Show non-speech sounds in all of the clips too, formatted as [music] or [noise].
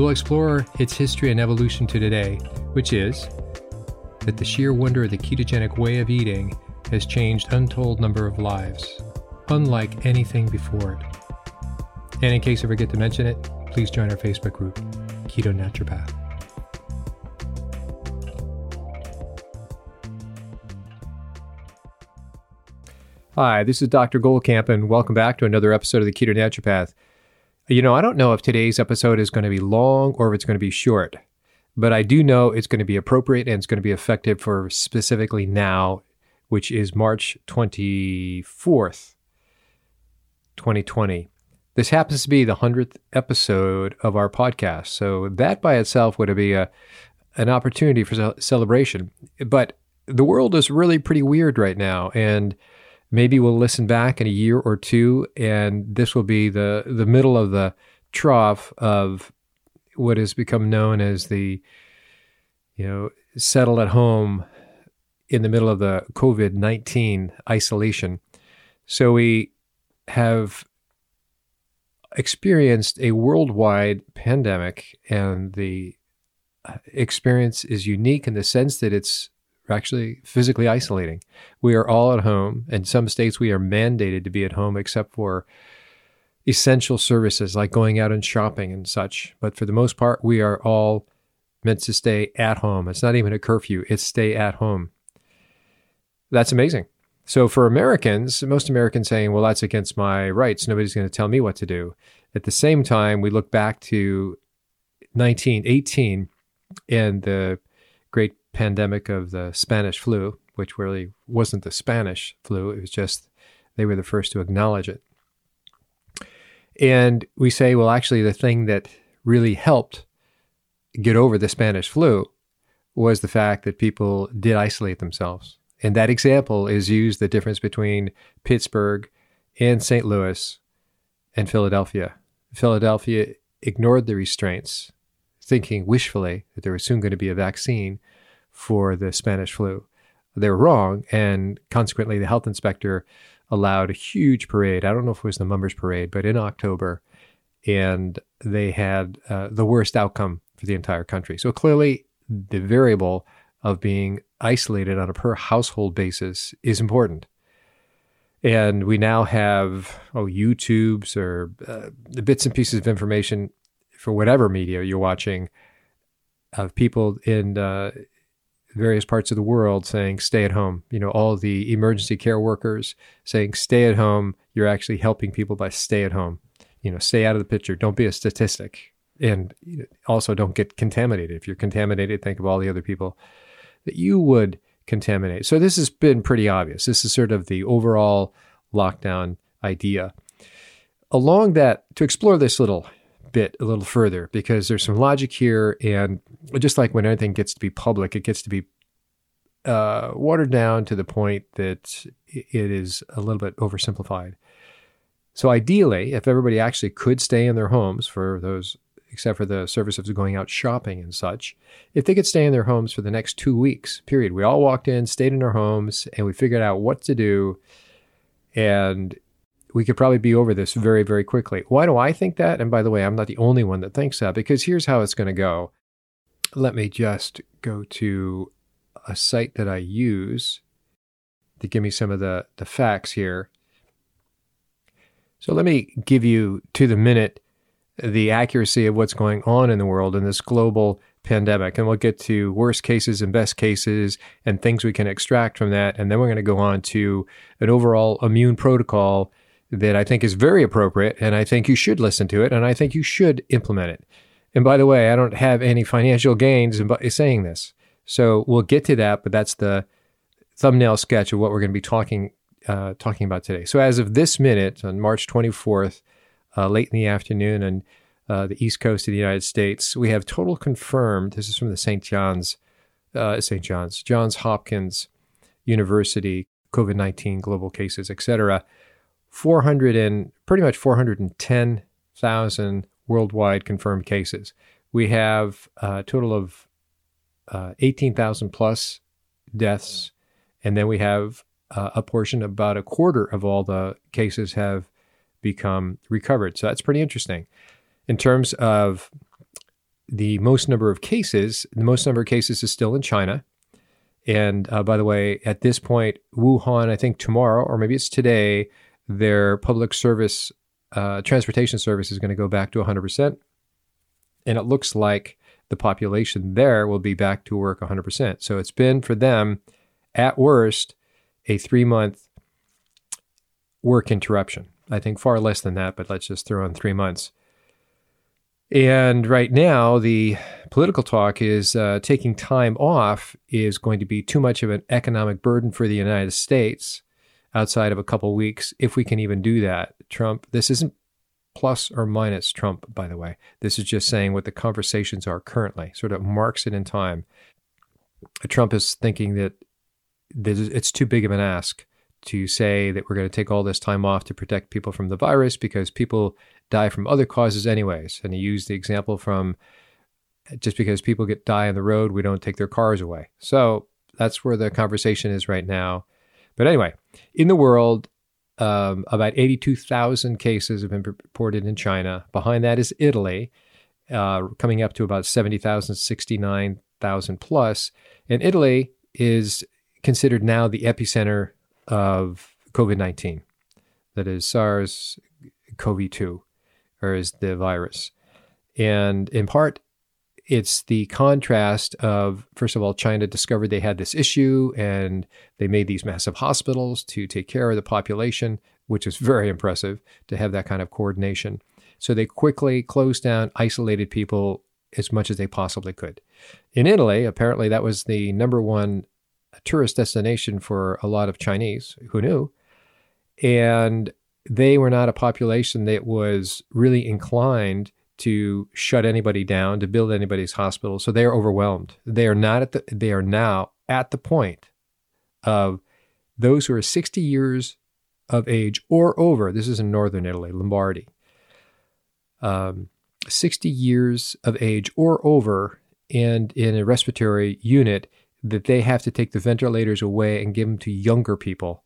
We'll explore its history and evolution to today, which is that the sheer wonder of the ketogenic way of eating has changed untold number of lives, unlike anything before it. And in case I forget to mention it, please join our Facebook group, Keto Naturopath. Hi, this is Dr. Goldkamp, and welcome back to another episode of the Keto Naturopath. You know, I don't know if today's episode is going to be long or if it's going to be short, but I do know it's going to be appropriate and it's going to be effective for specifically now, which is March 24th, 2020. This happens to be the 100th episode of our podcast. So that by itself would be a an opportunity for celebration. But the world is really pretty weird right now and maybe we'll listen back in a year or two, and this will be the the middle of the trough of what has become known as the you know settle at home in the middle of the COVID nineteen isolation. So we have experienced a worldwide pandemic, and the uh, experience is unique in the sense that it's actually physically isolating. We are all at home. In some states, we are mandated to be at home except for essential services like going out and shopping and such. But for the most part, we are all meant to stay at home. It's not even a curfew, it's stay at home. That's amazing. So for Americans, most Americans saying, well, that's against my rights. Nobody's going to tell me what to do. At the same time, we look back to 1918 and the great pandemic of the Spanish flu, which really wasn't the Spanish flu, it was just they were the first to acknowledge it. And we say, well, actually, the thing that really helped get over the Spanish flu was the fact that people did isolate themselves. And that example is used the difference between Pittsburgh and St. Louis and Philadelphia. Philadelphia ignored the restraints, thinking wishfully that there was soon going to be a vaccine for the Spanish flu. They were wrong, and consequently, the health inspector allowed a huge parade. I don't know if it was the Mummers Parade, but in October, and they had uh, the worst outcome for the entire country. So clearly, the variable of being isolated on a per household basis is important. And we now have oh YouTubes or uh, the bits and pieces of information for whatever media you're watching of people in uh, various parts of the world saying stay at home. You know, all the emergency care workers saying stay at home. You're actually helping people by stay at home. You know, stay out of the picture. Don't be a statistic. And also don't get contaminated. If you're contaminated, think of all the other people that you would contaminate. So this has been pretty obvious. This is sort of the overall lockdown idea. Along that, to explore this little bit a little further because there's some logic here. And just like when anything gets to be public, it gets to be uh, watered down to the point that it is a little bit oversimplified. So, ideally, if everybody actually could stay in their homes for those, except for the services of going out shopping and such, if they could stay in their homes for the next two weeks, period, we all walked in, stayed in our homes, and we figured out what to do. And we could probably be over this very, very quickly. Why do I think that? And by the way, I'm not the only one that thinks that because here's how it's going to go. Let me just go to a site that I use to give me some of the, the facts here. So let me give you to the minute the accuracy of what's going on in the world in this global pandemic. And we'll get to worst cases and best cases and things we can extract from that. And then we're going to go on to an overall immune protocol that I think is very appropriate, and I think you should listen to it, and I think you should implement it. And by the way, I don't have any financial gains in saying this. So we'll get to that, but that's the thumbnail sketch of what we're going to be talking uh, talking about today. So as of this minute, on March 24th, uh, late in the afternoon, on uh, the east coast of the United States, we have total confirmed. This is from the St. John's, uh, St. John's, Johns Hopkins University COVID 19 global cases, et cetera. 400 and pretty much 410,000 worldwide confirmed cases. We have a total of uh, 18,000 plus deaths, and then we have uh, a portion about a quarter of all the cases have become recovered. So that's pretty interesting. In terms of the most number of cases, the most number of cases is still in China. And uh, by the way, at this point, Wuhan, I think tomorrow or maybe it's today, their public service, uh, transportation service is going to go back to 100%. And it looks like the population there will be back to work 100%. So it's been for them, at worst, a three month work interruption. I think far less than that, but let's just throw in three months. And right now, the political talk is uh, taking time off is going to be too much of an economic burden for the United States outside of a couple weeks, if we can even do that. Trump, this isn't plus or minus Trump, by the way. This is just saying what the conversations are currently, sort of marks it in time. Trump is thinking that it's too big of an ask to say that we're going to take all this time off to protect people from the virus because people die from other causes anyways. And he used the example from just because people get die on the road, we don't take their cars away. So that's where the conversation is right now. But anyway, in the world, um, about 82,000 cases have been reported in China. Behind that is Italy, uh, coming up to about 70,000, 69,000 plus. And Italy is considered now the epicenter of COVID 19, that is SARS CoV 2 or is the virus. And in part, it's the contrast of, first of all, China discovered they had this issue and they made these massive hospitals to take care of the population, which is very impressive to have that kind of coordination. So they quickly closed down, isolated people as much as they possibly could. In Italy, apparently that was the number one tourist destination for a lot of Chinese. Who knew? And they were not a population that was really inclined to shut anybody down, to build anybody's hospital. So they are overwhelmed. They are not at the they are now at the point of those who are 60 years of age or over. This is in northern Italy, Lombardy. Um, 60 years of age or over and in a respiratory unit that they have to take the ventilators away and give them to younger people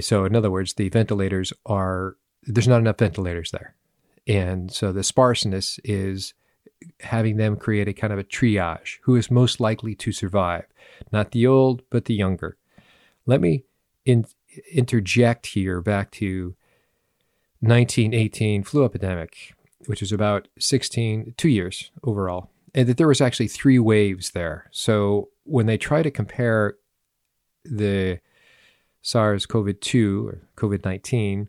so in other words, the ventilators are there's not enough ventilators there, and so the sparseness is having them create a kind of a triage who is most likely to survive, not the old but the younger. Let me in, interject here back to 1918 flu epidemic, which was about 16 two years overall, and that there was actually three waves there. So when they try to compare the SARS CoV 2 or COVID 19,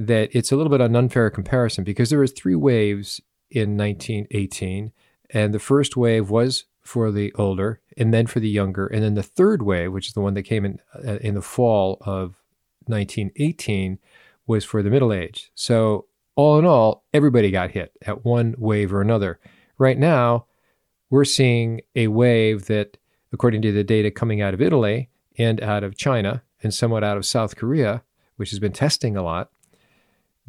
that it's a little bit an unfair comparison because there was three waves in 1918. And the first wave was for the older and then for the younger. And then the third wave, which is the one that came in, uh, in the fall of 1918, was for the middle age. So, all in all, everybody got hit at one wave or another. Right now, we're seeing a wave that, according to the data coming out of Italy, and out of China and somewhat out of South Korea, which has been testing a lot,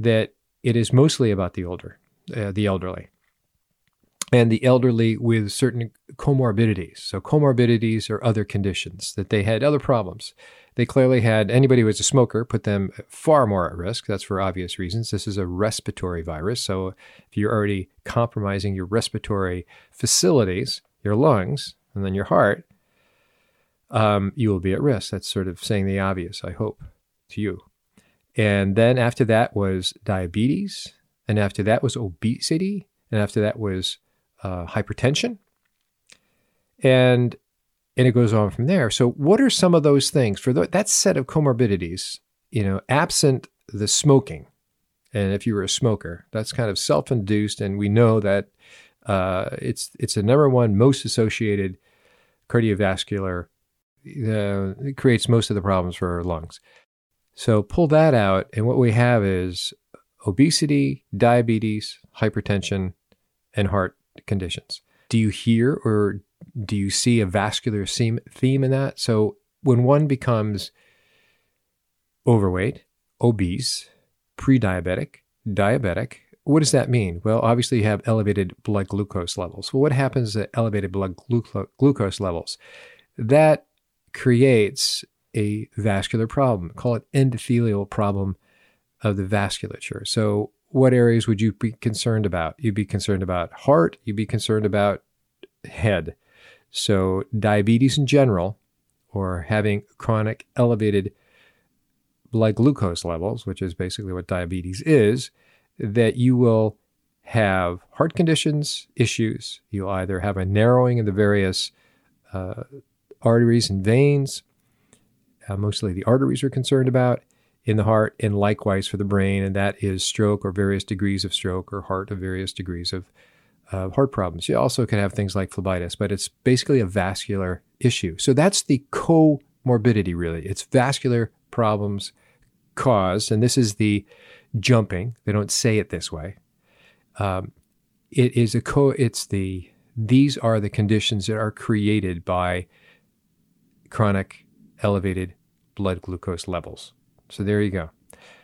that it is mostly about the older, uh, the elderly, and the elderly with certain comorbidities. So comorbidities are other conditions that they had other problems. They clearly had anybody who was a smoker put them far more at risk. That's for obvious reasons. This is a respiratory virus. So if you're already compromising your respiratory facilities, your lungs, and then your heart, um, you will be at risk. That's sort of saying the obvious, I hope, to you. And then after that was diabetes. And after that was obesity. And after that was uh, hypertension, and and it goes on from there. So, what are some of those things for the, that set of comorbidities? You know, absent the smoking, and if you were a smoker, that's kind of self-induced, and we know that uh, it's it's the number one most associated cardiovascular. Uh, it creates most of the problems for our lungs. So pull that out, and what we have is obesity, diabetes, hypertension, and heart conditions. Do you hear or do you see a vascular theme in that? So when one becomes overweight, obese, pre-diabetic, diabetic, what does that mean? Well, obviously you have elevated blood glucose levels. Well, what happens at elevated blood glu- glucose levels? That creates a vascular problem. Call it endothelial problem of the vasculature. So, what areas would you be concerned about? You'd be concerned about heart, you'd be concerned about head. So, diabetes in general, or having chronic elevated blood glucose levels, which is basically what diabetes is, that you will have heart conditions issues. You'll either have a narrowing of the various uh, arteries and veins. Uh, mostly the arteries are concerned about in the heart, and likewise for the brain, and that is stroke or various degrees of stroke or heart of various degrees of uh, heart problems. You also can have things like phlebitis, but it's basically a vascular issue. So that's the comorbidity, really. It's vascular problems caused, and this is the jumping. They don't say it this way. Um, it is a co. It's the these are the conditions that are created by chronic elevated blood glucose levels. So there you go.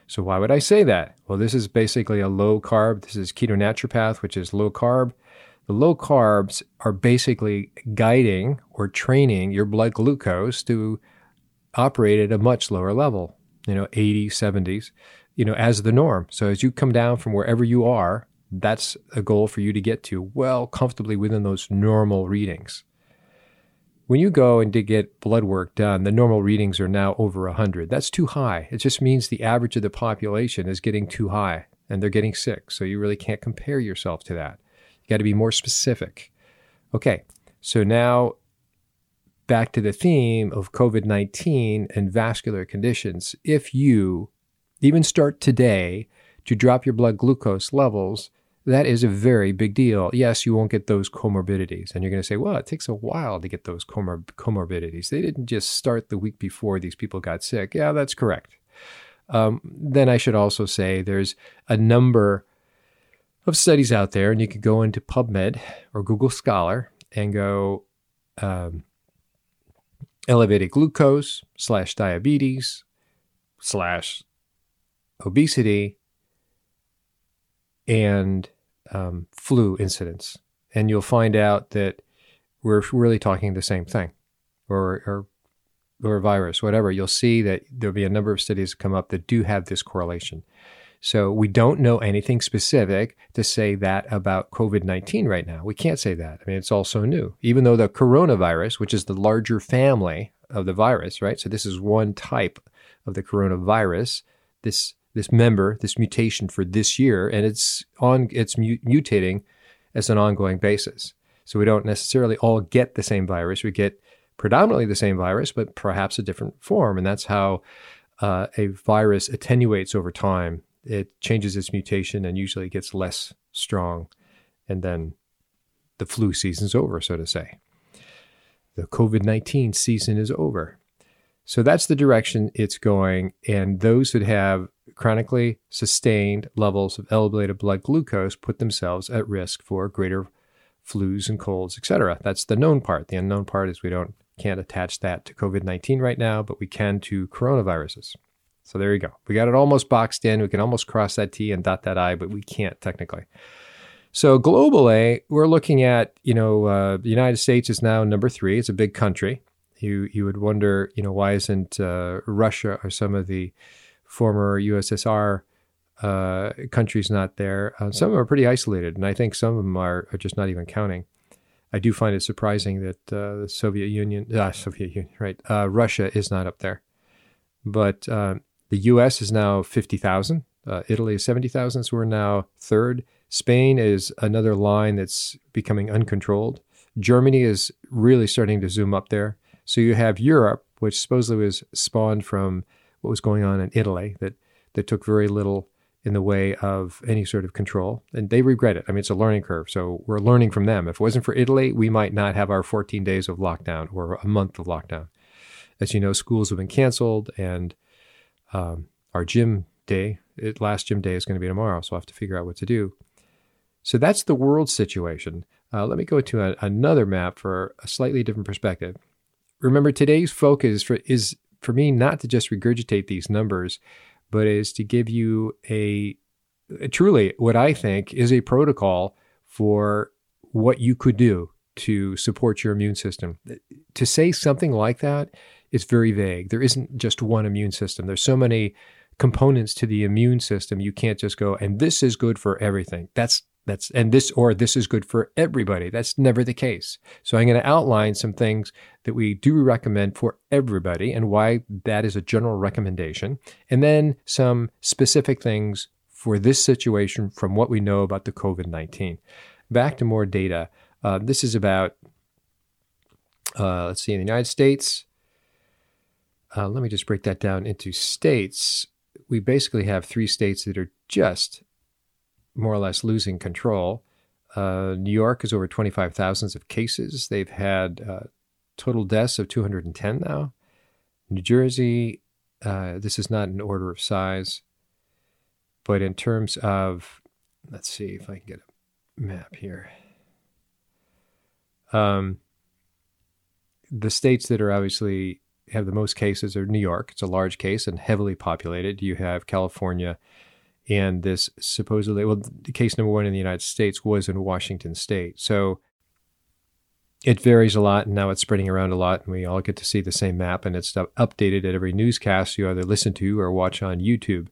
So why would I say that? Well, this is basically a low carb. This is keto naturopath, which is low carb. The low carbs are basically guiding or training your blood glucose to operate at a much lower level, you know, 80s, 70s, you know, as the norm. So as you come down from wherever you are, that's a goal for you to get to well comfortably within those normal readings. When you go and to get blood work done, the normal readings are now over 100. That's too high. It just means the average of the population is getting too high and they're getting sick. So you really can't compare yourself to that. You got to be more specific. Okay, so now back to the theme of COVID 19 and vascular conditions. If you even start today to drop your blood glucose levels, that is a very big deal. Yes, you won't get those comorbidities. And you're going to say, well, it takes a while to get those comor- comorbidities. They didn't just start the week before these people got sick. Yeah, that's correct. Um, then I should also say there's a number of studies out there, and you could go into PubMed or Google Scholar and go um, elevated glucose slash diabetes slash obesity and um, flu incidents, and you'll find out that we're really talking the same thing, or or or virus, whatever. You'll see that there'll be a number of studies come up that do have this correlation. So we don't know anything specific to say that about COVID 19 right now. We can't say that. I mean, it's all so new. Even though the coronavirus, which is the larger family of the virus, right? So this is one type of the coronavirus. This this member, this mutation for this year, and it's on it's mutating as an ongoing basis. So we don't necessarily all get the same virus. We get predominantly the same virus, but perhaps a different form, and that's how uh, a virus attenuates over time. It changes its mutation and usually gets less strong, and then the flu season's over, so to say. The COVID 19 season is over. So that's the direction it's going. And those that have chronically sustained levels of elevated blood glucose put themselves at risk for greater flus and colds, etc. That's the known part. The unknown part is we don't can't attach that to COVID-19 right now, but we can to coronaviruses. So there you go. We got it almost boxed in. We can almost cross that T and dot that I, but we can't technically. So globally, we're looking at, you know, uh, the United States is now number three. It's a big country you you would wonder, you know, why isn't uh, Russia or some of the former USSR uh, countries not there? Uh, some of them are pretty isolated, and I think some of them are, are just not even counting. I do find it surprising that uh, the Soviet Union, uh, Soviet Union, right? Uh, Russia is not up there, but the U.S. is now fifty thousand. Italy is seventy thousand, so we're now third. Spain is another line that's becoming uncontrolled. Germany is really starting to zoom up there. So you have Europe, which supposedly was spawned from what was going on in Italy, that that took very little in the way of any sort of control. And they regret it. I mean, it's a learning curve. So we're learning from them. If it wasn't for Italy, we might not have our 14 days of lockdown or a month of lockdown. As you know, schools have been canceled, and um, our gym day, it, last gym day, is going to be tomorrow. So I have to figure out what to do. So that's the world situation. Uh, let me go to a, another map for a slightly different perspective. Remember, today's focus for, is for me not to just regurgitate these numbers, but is to give you a, a truly what I think is a protocol for what you could do to support your immune system. To say something like that is very vague. There isn't just one immune system. There's so many components to the immune system. You can't just go and this is good for everything. That's that's and this or this is good for everybody. That's never the case. So I'm going to outline some things that we do recommend for everybody and why that is a general recommendation, and then some specific things for this situation from what we know about the COVID 19. Back to more data. Uh, this is about, uh, let's see, in the United States. Uh, let me just break that down into states. We basically have three states that are just more or less losing control. Uh, New York is over 25,000 of cases. They've had uh, total deaths of 210 now. New Jersey, uh, this is not an order of size, but in terms of, let's see if I can get a map here. Um, the states that are obviously have the most cases are New York. It's a large case and heavily populated. You have California, and this supposedly, well, the case number one in the United States was in Washington State. So it varies a lot, and now it's spreading around a lot, and we all get to see the same map, and it's updated at every newscast you either listen to or watch on YouTube.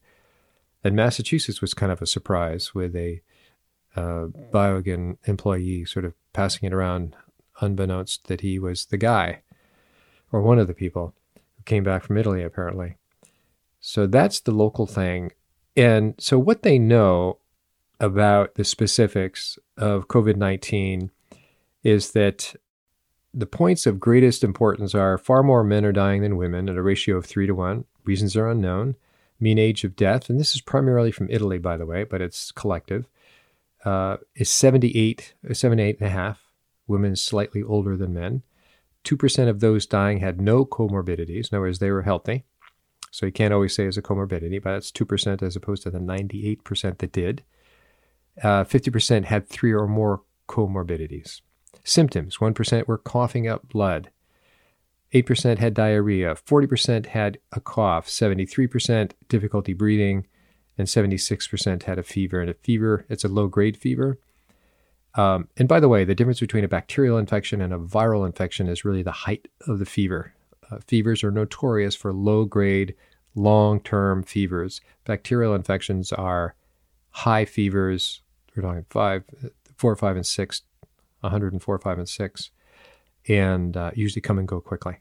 And Massachusetts was kind of a surprise with a uh, Biogen employee sort of passing it around, unbeknownst that he was the guy or one of the people who came back from Italy, apparently. So that's the local thing. And so, what they know about the specifics of COVID 19 is that the points of greatest importance are far more men are dying than women at a ratio of three to one. Reasons are unknown. Mean age of death, and this is primarily from Italy, by the way, but it's collective, uh, is 78, 78 and a half. Women slightly older than men. 2% of those dying had no comorbidities. In other words, they were healthy. So you can't always say it's a comorbidity, but that's 2% as opposed to the 98% that did. Uh, 50% had three or more comorbidities. Symptoms 1% were coughing up blood, 8% had diarrhea, 40% had a cough, 73% difficulty breathing, and 76% had a fever. And a fever, it's a low grade fever. Um, and by the way, the difference between a bacterial infection and a viral infection is really the height of the fever. Uh, fevers are notorious for low grade, long term fevers. Bacterial infections are high fevers. We're talking five, four, five, and six, 104, five, and six, and uh, usually come and go quickly.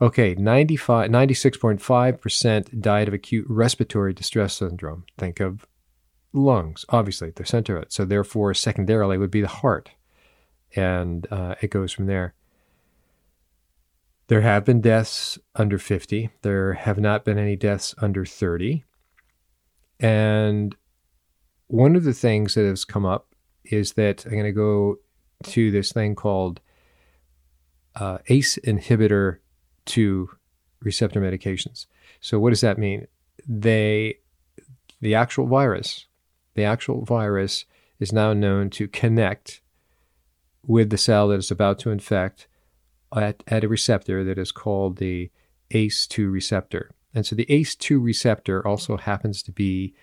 Okay, 95, 96.5% died of acute respiratory distress syndrome. Think of lungs, obviously, the center of it. So, therefore, secondarily would be the heart. And uh, it goes from there. There have been deaths under 50. There have not been any deaths under 30. And one of the things that has come up is that I'm going to go to this thing called uh, ACE inhibitor 2 receptor medications. So, what does that mean? They, the actual virus, the actual virus is now known to connect with the cell that is about to infect at, at a receptor that is called the ACE2 receptor. And so the ACE2 receptor also happens to be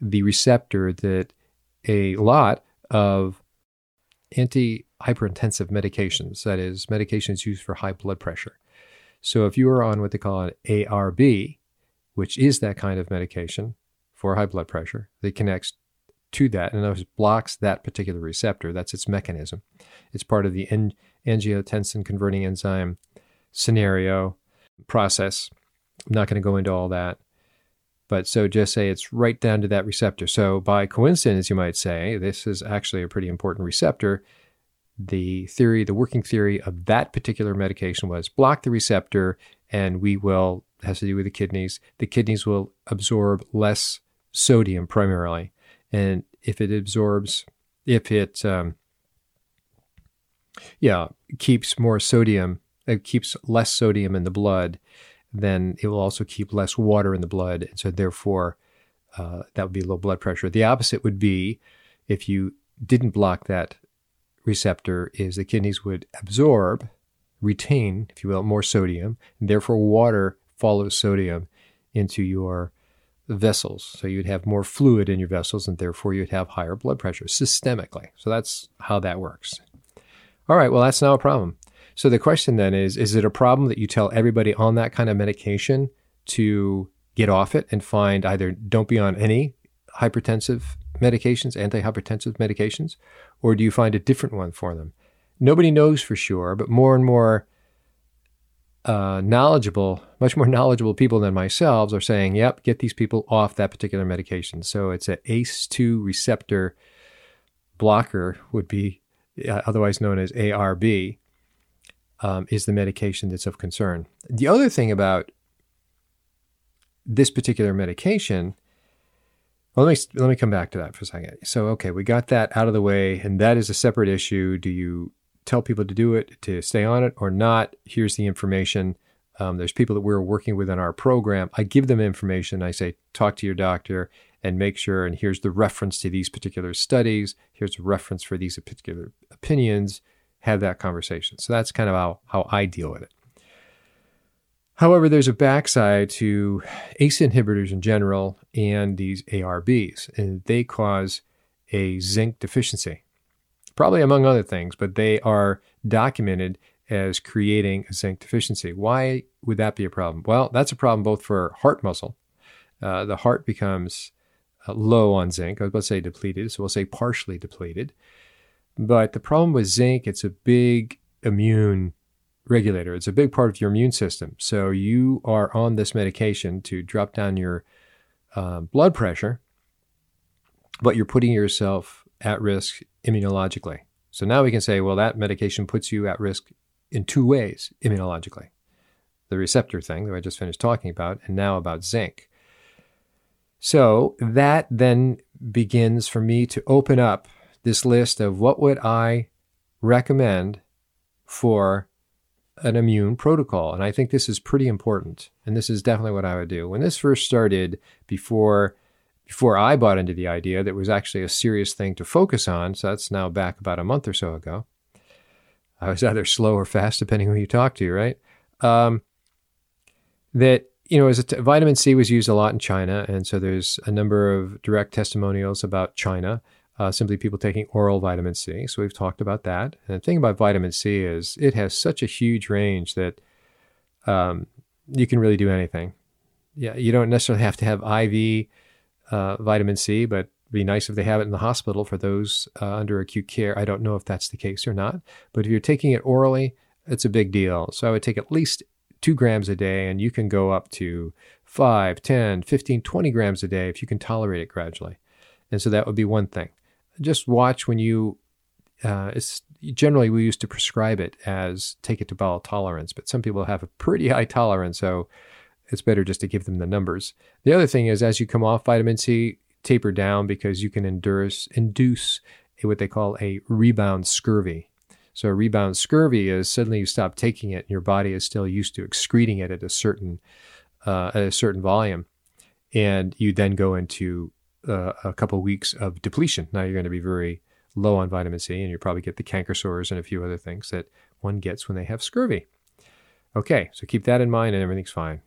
the receptor that a lot of anti hypertensive medications, that is, medications used for high blood pressure. So if you are on what they call an ARB, which is that kind of medication for high blood pressure, that connects to that and it blocks that particular receptor. That's its mechanism. It's part of the angiotensin converting enzyme scenario process. I'm not going to go into all that. But so just say it's right down to that receptor. So by coincidence, you might say, this is actually a pretty important receptor. The theory, the working theory of that particular medication was block the receptor and we will, has to do with the kidneys, the kidneys will absorb less sodium primarily. And if it absorbs, if it, um, yeah, keeps more sodium, it keeps less sodium in the blood, then it will also keep less water in the blood. And so, therefore, uh, that would be low blood pressure. The opposite would be if you didn't block that receptor, is the kidneys would absorb, retain, if you will, more sodium, and therefore water follows sodium into your vessels. So you'd have more fluid in your vessels, and therefore you'd have higher blood pressure systemically. So that's how that works. All right, well, that's now a problem. So the question then is Is it a problem that you tell everybody on that kind of medication to get off it and find either don't be on any hypertensive medications, antihypertensive medications, or do you find a different one for them? Nobody knows for sure, but more and more uh, knowledgeable, much more knowledgeable people than myself are saying, yep, get these people off that particular medication. So it's an ACE2 receptor blocker, would be uh, otherwise known as ARB um, is the medication that's of concern. The other thing about this particular medication, well, let me let me come back to that for a second. So, okay, we got that out of the way, and that is a separate issue. Do you tell people to do it, to stay on it, or not? Here's the information. Um, there's people that we're working with in our program. I give them information. I say, talk to your doctor and make sure. And here's the reference to these particular studies. Here's a reference for these particular opinions have that conversation. So that's kind of how, how I deal with it. However, there's a backside to ACE inhibitors in general and these ARBs, and they cause a zinc deficiency, probably among other things, but they are documented as creating a zinc deficiency. Why would that be a problem? Well, that's a problem both for heart muscle. Uh, the heart becomes uh, low on zinc. I was about to say depleted, so we'll say partially depleted. But the problem with zinc, it's a big immune regulator. It's a big part of your immune system. So you are on this medication to drop down your uh, blood pressure, but you're putting yourself at risk immunologically. So now we can say, well, that medication puts you at risk in two ways immunologically the receptor thing that I just finished talking about, and now about zinc. So that then begins for me to open up this list of what would I recommend for an immune protocol. And I think this is pretty important. And this is definitely what I would do. When this first started, before before I bought into the idea that was actually a serious thing to focus on, so that's now back about a month or so ago. I was [laughs] either slow or fast, depending who you talk to, right? Um, that you know, as t- vitamin C was used a lot in China, and so there's a number of direct testimonials about China uh, simply people taking oral vitamin C. So we've talked about that. And the thing about vitamin C is it has such a huge range that um, you can really do anything. Yeah, you don't necessarily have to have IV uh, vitamin C, but be nice if they have it in the hospital for those uh, under acute care. I don't know if that's the case or not, but if you're taking it orally, it's a big deal. So I would take at least two grams a day, and you can go up to 5, 10, 15, 20 grams a day if you can tolerate it gradually. And so that would be one thing just watch when you. Uh, it's generally we used to prescribe it as take it to bowel tolerance, but some people have a pretty high tolerance, so it's better just to give them the numbers. The other thing is, as you come off vitamin C, taper down because you can induce what they call a rebound scurvy. So rebound scurvy is suddenly you stop taking it, and your body is still used to excreting it at a certain uh, at a certain volume, and you then go into uh, a couple weeks of depletion. Now you're going to be very low on vitamin C, and you probably get the canker sores and a few other things that one gets when they have scurvy. Okay, so keep that in mind, and everything's fine.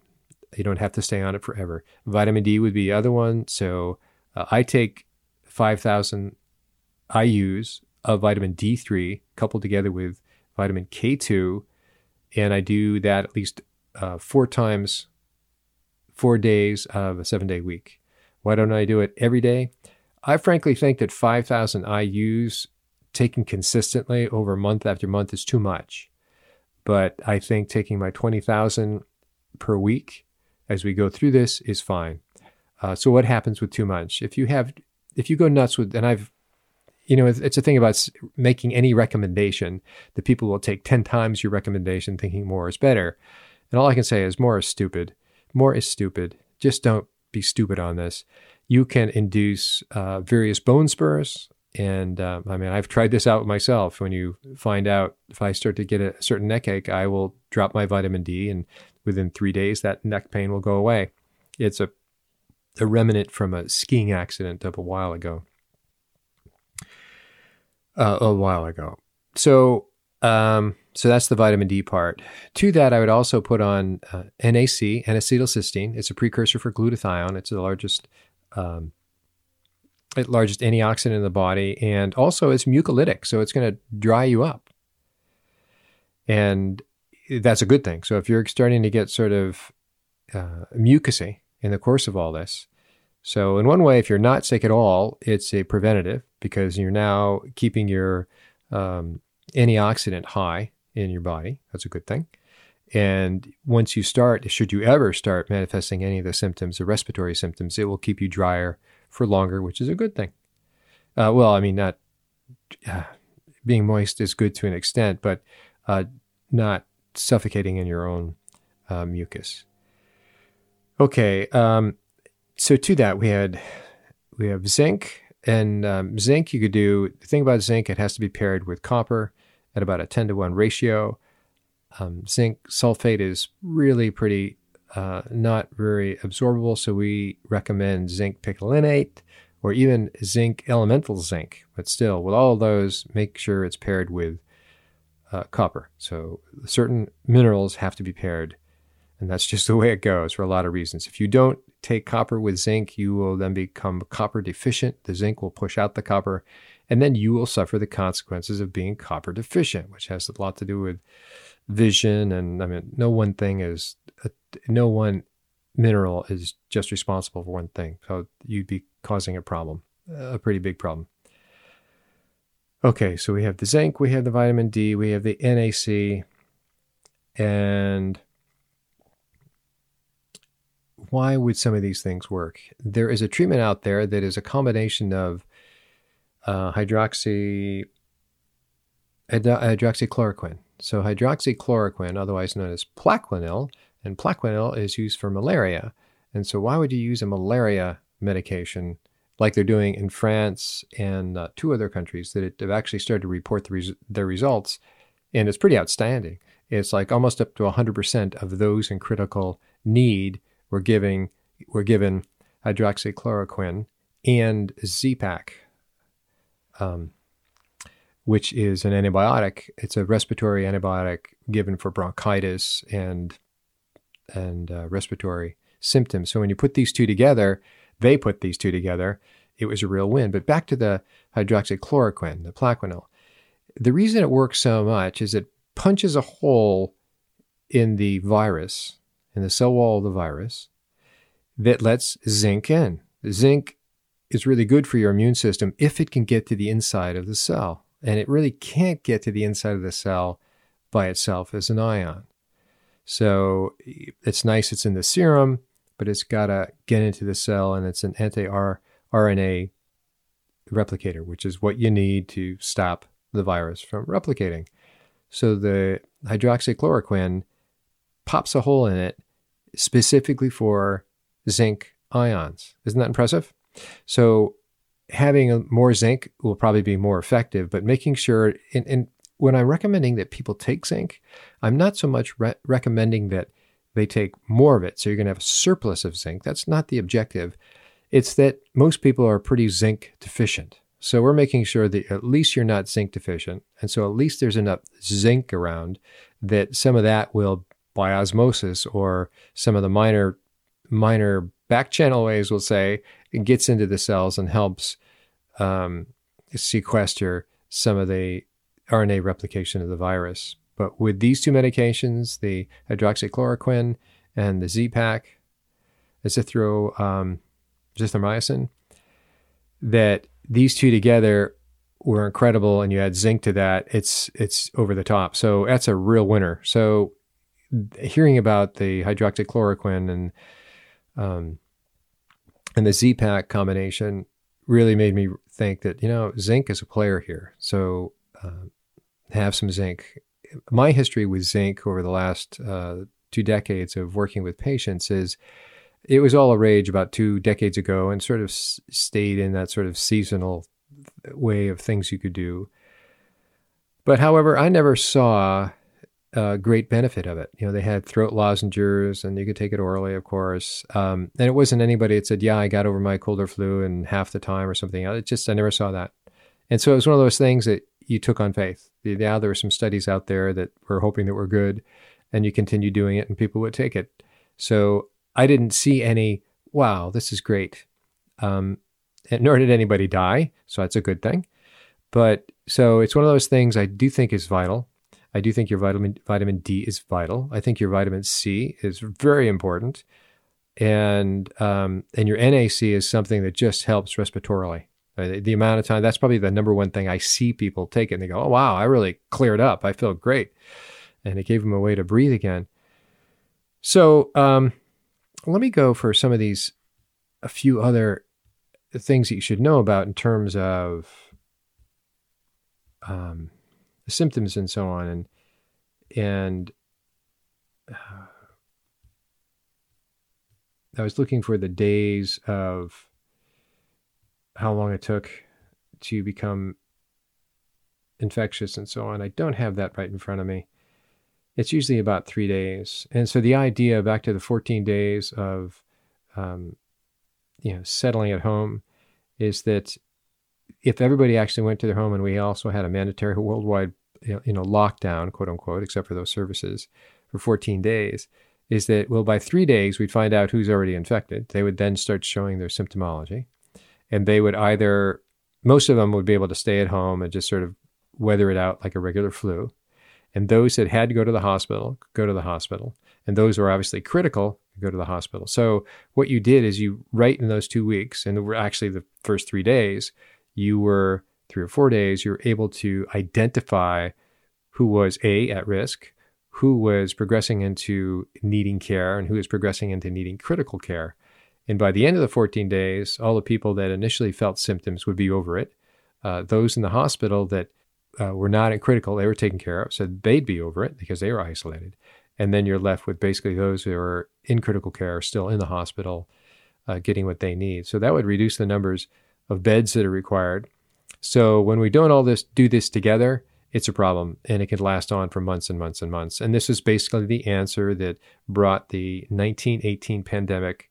You don't have to stay on it forever. Vitamin D would be the other one. So uh, I take 5,000 IUs of vitamin D3 coupled together with vitamin K2, and I do that at least uh, four times, four days of a seven day week. Why don't I do it every day? I frankly think that 5,000 IUs taken consistently over month after month is too much. But I think taking my 20,000 per week as we go through this is fine. Uh, so what happens with too much? If you have, if you go nuts with, and I've, you know, it's, it's a thing about making any recommendation that people will take 10 times your recommendation thinking more is better. And all I can say is more is stupid. More is stupid. Just don't be stupid on this. You can induce uh, various bone spurs. And uh, I mean, I've tried this out myself. When you find out if I start to get a certain neck ache, I will drop my vitamin D, and within three days, that neck pain will go away. It's a a remnant from a skiing accident of a while ago. Uh, a while ago. So, um, so that's the vitamin D part. To that, I would also put on uh, NAC, N-acetylcysteine. It's a precursor for glutathione. It's the largest, um, largest antioxidant in the body, and also it's mucolytic, so it's going to dry you up, and that's a good thing. So if you're starting to get sort of uh, mucousy, in the course of all this. So, in one way, if you're not sick at all, it's a preventative because you're now keeping your um, antioxidant high in your body. That's a good thing. And once you start, should you ever start manifesting any of the symptoms, the respiratory symptoms, it will keep you drier for longer, which is a good thing. Uh, well, I mean, not uh, being moist is good to an extent, but uh, not suffocating in your own uh, mucus. Okay, um, so to that we had we have zinc, and um, zinc you could do the thing about zinc it has to be paired with copper at about a ten to one ratio. Um, zinc sulfate is really pretty uh, not very absorbable, so we recommend zinc picolinate or even zinc elemental zinc. But still, with all those, make sure it's paired with uh, copper. So certain minerals have to be paired and that's just [laughs] the way it goes for a lot of reasons. If you don't take copper with zinc, you will then become copper deficient. The zinc will push out the copper, and then you will suffer the consequences of being copper deficient, which has a lot to do with vision. And I mean, no one thing is, no one mineral is just responsible for one thing. So you'd be causing a problem, a pretty big problem. Okay, so we have the zinc, we have the vitamin D, we have the NAC, and why would some of these things work? There is a treatment out there that is a combination of uh, hydroxy hydroxychloroquine. So hydroxychloroquine, otherwise known as Plaquenil, and Plaquenil is used for malaria. And so why would you use a malaria medication like they're doing in France and uh, two other countries that have actually started to report the res- their results? And it's pretty outstanding. It's like almost up to 100% of those in critical need were giving were given hydroxychloroquine and Z-Pak, um, which is an antibiotic. It's a respiratory antibiotic given for bronchitis and and uh, respiratory symptoms. So when you put these two together, they put these two together. It was a real win. But back to the hydroxychloroquine, the Plaquenil. The reason it works so much is it punches a hole in the virus in the cell wall of the virus that lets zinc in. Zinc is really good for your immune system if it can get to the inside of the cell. And it really can't get to the inside of the cell by itself as an ion. So it's nice it's in the serum, but it's got to get into the cell and it's an anti RNA replicator, which is what you need to stop the virus from replicating. So the hydroxychloroquine pops a hole in it specifically for zinc ions. Isn't that impressive? So having more zinc will probably be more effective, but making sure, and, and when I'm recommending that people take zinc, I'm not so much re- recommending that they take more of it. So you're going to have a surplus of zinc. That's not the objective. It's that most people are pretty zinc deficient. So we're making sure that at least you're not zinc deficient. And so at least there's enough zinc around that some of that will by osmosis or some of the minor minor back channel ways we'll say it gets into the cells and helps um, sequester some of the RNA replication of the virus. But with these two medications, the hydroxychloroquine and the Z-Pak, azithro, um, azithromycin, that these two together were incredible, and you add zinc to that, it's it's over the top. So that's a real winner. So hearing about the hydroxychloroquine and um, And the Z-Pak combination really made me think that, you know, zinc is a player here. So uh, have some zinc. My history with zinc over the last uh, two decades of working with patients is it was all a rage about two decades ago and sort of s- stayed in that sort of seasonal way of things you could do. But however, I never saw a great benefit of it. You know, they had throat lozenges and you could take it orally, of course. Um, and it wasn't anybody that said, yeah, I got over my cold or flu in half the time or something. It just, I never saw that. And so it was one of those things that you took on faith. Yeah, there were some studies out there that were hoping that were good and you continue doing it and people would take it. So I didn't see any, wow, this is great. Um, nor did anybody die. So that's a good thing. But so it's one of those things I do think is vital. I do think your vitamin vitamin D is vital. I think your vitamin C is very important, and um, and your NAC is something that just helps respiratorily. Uh, the amount of time that's probably the number one thing I see people take it and they go, "Oh wow, I really cleared up. I feel great," and it gave them a way to breathe again. So um, let me go for some of these, a few other things that you should know about in terms of um, the symptoms and so on, and and uh, I was looking for the days of how long it took to become infectious and so on. I don't have that right in front of me. It's usually about three days, and so the idea back to the 14 days of um, you know settling at home is that if everybody actually went to their home and we also had a mandatory [laughs] worldwide you know, lockdown, quote unquote, except for those services for 14 days, is that, well, by three days, we'd find out who's already infected. They would then start showing their symptomology. And they would either, most of them would be able to stay at home and just sort of weather it out like a regular flu. And those that had to go to the hospital, go to the hospital. And those who are obviously critical, go to the hospital. So what you did is you, right in those two weeks, and were actually the first three days, you were three or four days, you were able to identify who was A, at risk, who was progressing into needing care, and who was progressing into needing critical care. And by the end of the 14 days, all the people that initially felt symptoms would be over it. Uh, those in the hospital that uh, were not in critical, they were taken care of, so they'd be over it because they were isolated. And then you're left with basically those who are in critical care, still in the hospital, uh, getting what they need. So that would reduce the numbers of beds that are required. So when we don't all this do this together, it's a problem and it can last on for months and months and months. And this is basically the answer that brought the 1918 pandemic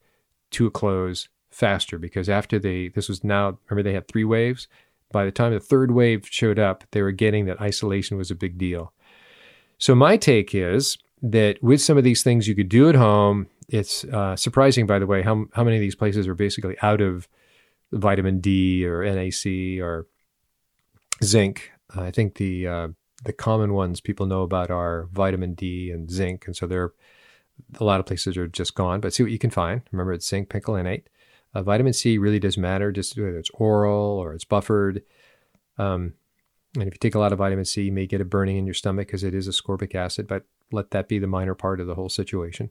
to a close faster because after they this was now remember they had three waves by the time the third wave showed up they were getting that isolation was a big deal so my take is that with some of these things you could do at home it's uh, surprising by the way how, how many of these places are basically out of vitamin D or NAC or zinc. I think the uh, the common ones people know about are vitamin D and zinc, and so there a lot of places are just gone. But see what you can find. Remember, it's zinc picolinate. Uh, vitamin C really does matter, just whether it's oral or it's buffered. Um, and if you take a lot of vitamin C, you may get a burning in your stomach because it is ascorbic acid, but let that be the minor part of the whole situation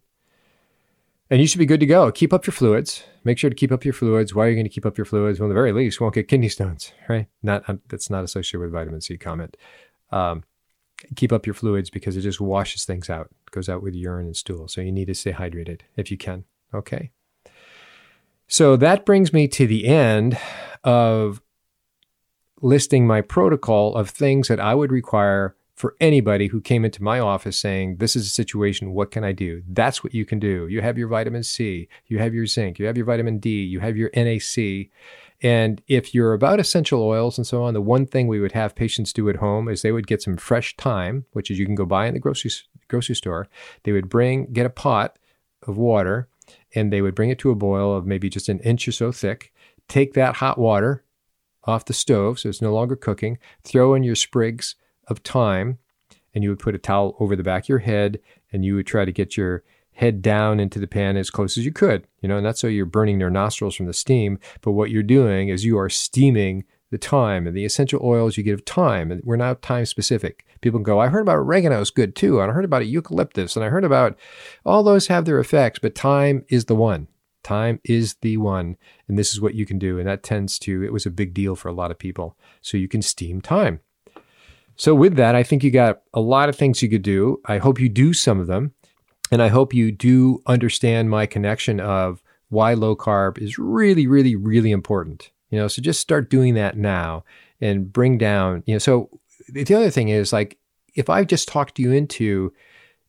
and you should be good to go. Keep up your fluids. Make sure to keep up your fluids. Why are you going to keep up your fluids? Well, at the very least, you won't get kidney stones, [laughs] right? Not um, that's not associated with vitamin C. Comment. Um, keep up your fluids because it just washes things out. It goes out with urine and stool. So you need to stay hydrated if you can. Okay. So that brings me to the end of listing my protocol of things that I would require for anybody who came into my office saying, This is a situation, what can I do? That's what you can do. You have your vitamin C, you have your zinc, you have your vitamin D, you have your NAC. And if you're about essential oils and so on, the one thing we would have patients do at home is they would get some fresh thyme, which is you can go buy in the grocery, grocery store. They would bring, get a pot of water, and they would bring it to a boil of maybe just an inch or so thick. Take that hot water off the stove, so it's no longer cooking. Throw in your sprigs of thyme and you would put a towel over the back of your head and you would try to get your head down into the pan as close as you could, you know, and that's so you're burning their nostrils from the steam. But what you're doing is you are steaming the thyme and the essential oils you get of thyme. And we're not thyme specific. People go, I heard about oregano is good too. And I heard about eucalyptus and I heard about all those have their effects, but thyme is the one. Thyme is the one. And this is what you can do. And that tends to, it was a big deal for a lot of people. So you can steam thyme. So, with that, I think you got a lot of things you could do. I hope you do some of them. And I hope you do understand my connection of why low carb is really, really, really important. You know, so just start doing that now and bring down, you know, so the other thing is like if I've just talked you into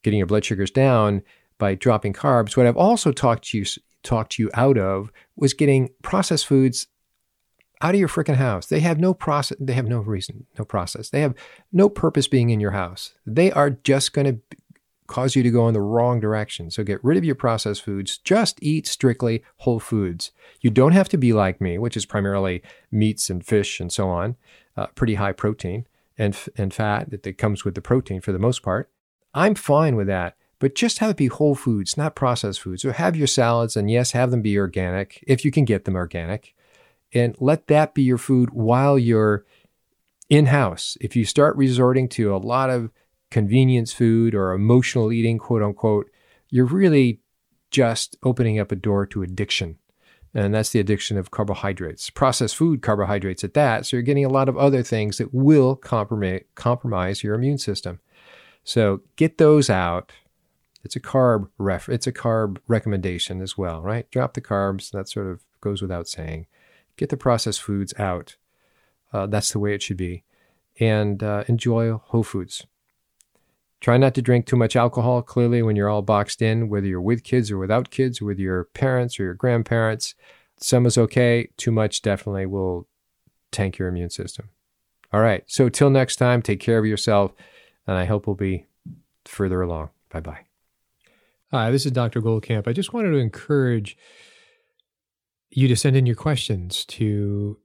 getting your blood sugars down by dropping carbs, what I've also talked you talked you out of was getting processed foods out of your freaking house. They have no process. They have no reason, no process. They have no purpose being in your house. They are just going to cause you to go in the wrong direction. So get rid of your processed foods. Just eat strictly whole foods. You don't have to be like me, which is primarily meats and fish and so on, uh, pretty high protein and, and fat that, that comes with the protein for the most part. I'm fine with that. But just have it be whole foods, not processed foods. So have your salads, and yes, have them be organic if you can get them organic. And let that be your food while you're in house. If you start resorting to a lot of convenience food or emotional eating, quote unquote, you're really just opening up a door to addiction. And that's the addiction of carbohydrates, processed food carbohydrates at that. So you're getting a lot of other things that will compromise, compromise your immune system. So get those out. It's a carb ref, it's a carb recommendation as well, right? Drop the carbs. That sort of goes without saying. Get the processed foods out. Uh, that's the way it should be. And uh, enjoy whole foods. Try not to drink too much alcohol, clearly, when you're all boxed in, whether you're with kids or without kids, with your parents or your grandparents. Some is okay. Too much definitely will tank your immune system. All right. So, till next time, take care of yourself, and I hope we'll be further along. Bye bye. Hi, this is Dr. Goldkamp. I just wanted to encourage you to send in your questions to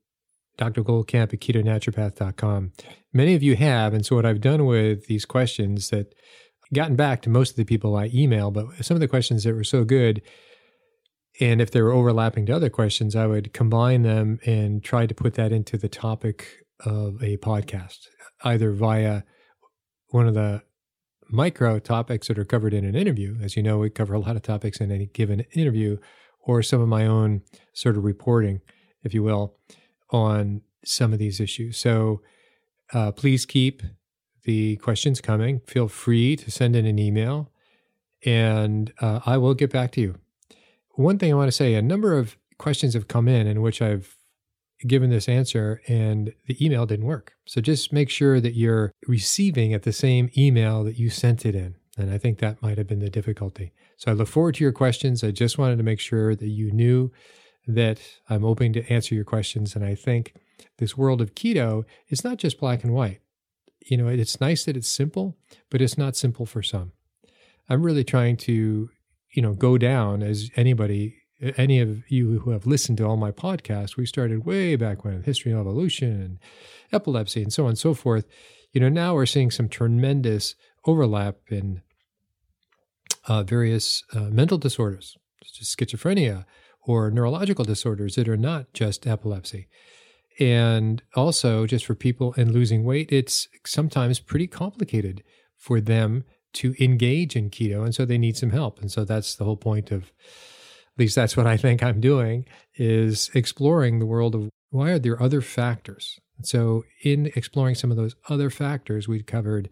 Dr. Goldkamp at ketonaturopath.com. Many of you have. And so, what I've done with these questions that gotten back to most of the people I email, but some of the questions that were so good, and if they were overlapping to other questions, I would combine them and try to put that into the topic of a podcast, either via one of the micro topics that are covered in an interview. As you know, we cover a lot of topics in any given interview, or some of my own sort of reporting, if you will on some of these issues. So uh, please keep the questions coming. Feel free to send in an email and uh, I will get back to you. One thing I want to say a number of questions have come in in which I've given this answer and the email didn't work. So just make sure that you're receiving at the same email that you sent it in. And I think that might have been the difficulty. So I look forward to your questions. I just wanted to make sure that you knew that I'm hoping to answer your questions. And I think this world of keto is not just black and white. You know, it's nice that it's simple, but it's not simple for some. I'm really trying to, you know, go down as anybody, any of you who have listened to all my podcasts, we started way back when, history and evolution and epilepsy and so on and so forth. You know, now we're seeing some tremendous overlap in uh, various uh, mental disorders, such as schizophrenia, or neurological disorders that are not just epilepsy. And also, just for people and losing weight, it's sometimes pretty complicated for them to engage in keto. And so they need some help. And so that's the whole point of, at least that's what I think I'm doing, is exploring the world of why are there other factors? So, in exploring some of those other factors, we've covered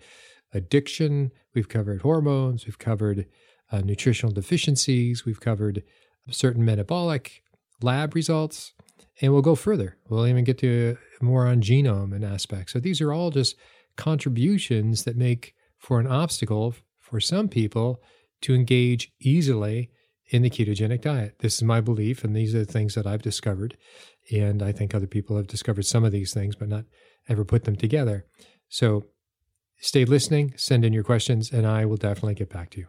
addiction, we've covered hormones, we've covered uh, nutritional deficiencies, we've covered certain metabolic lab results, and we'll go further. We'll even get to more on genome and aspects. So these are all just contributions that make for an obstacle for some people to engage easily in the ketogenic diet. This is my belief, and these are the things that I've discovered. And I think other people have discovered some of these things, but not ever put them together. So stay listening, send in your questions, and I will definitely get back to you.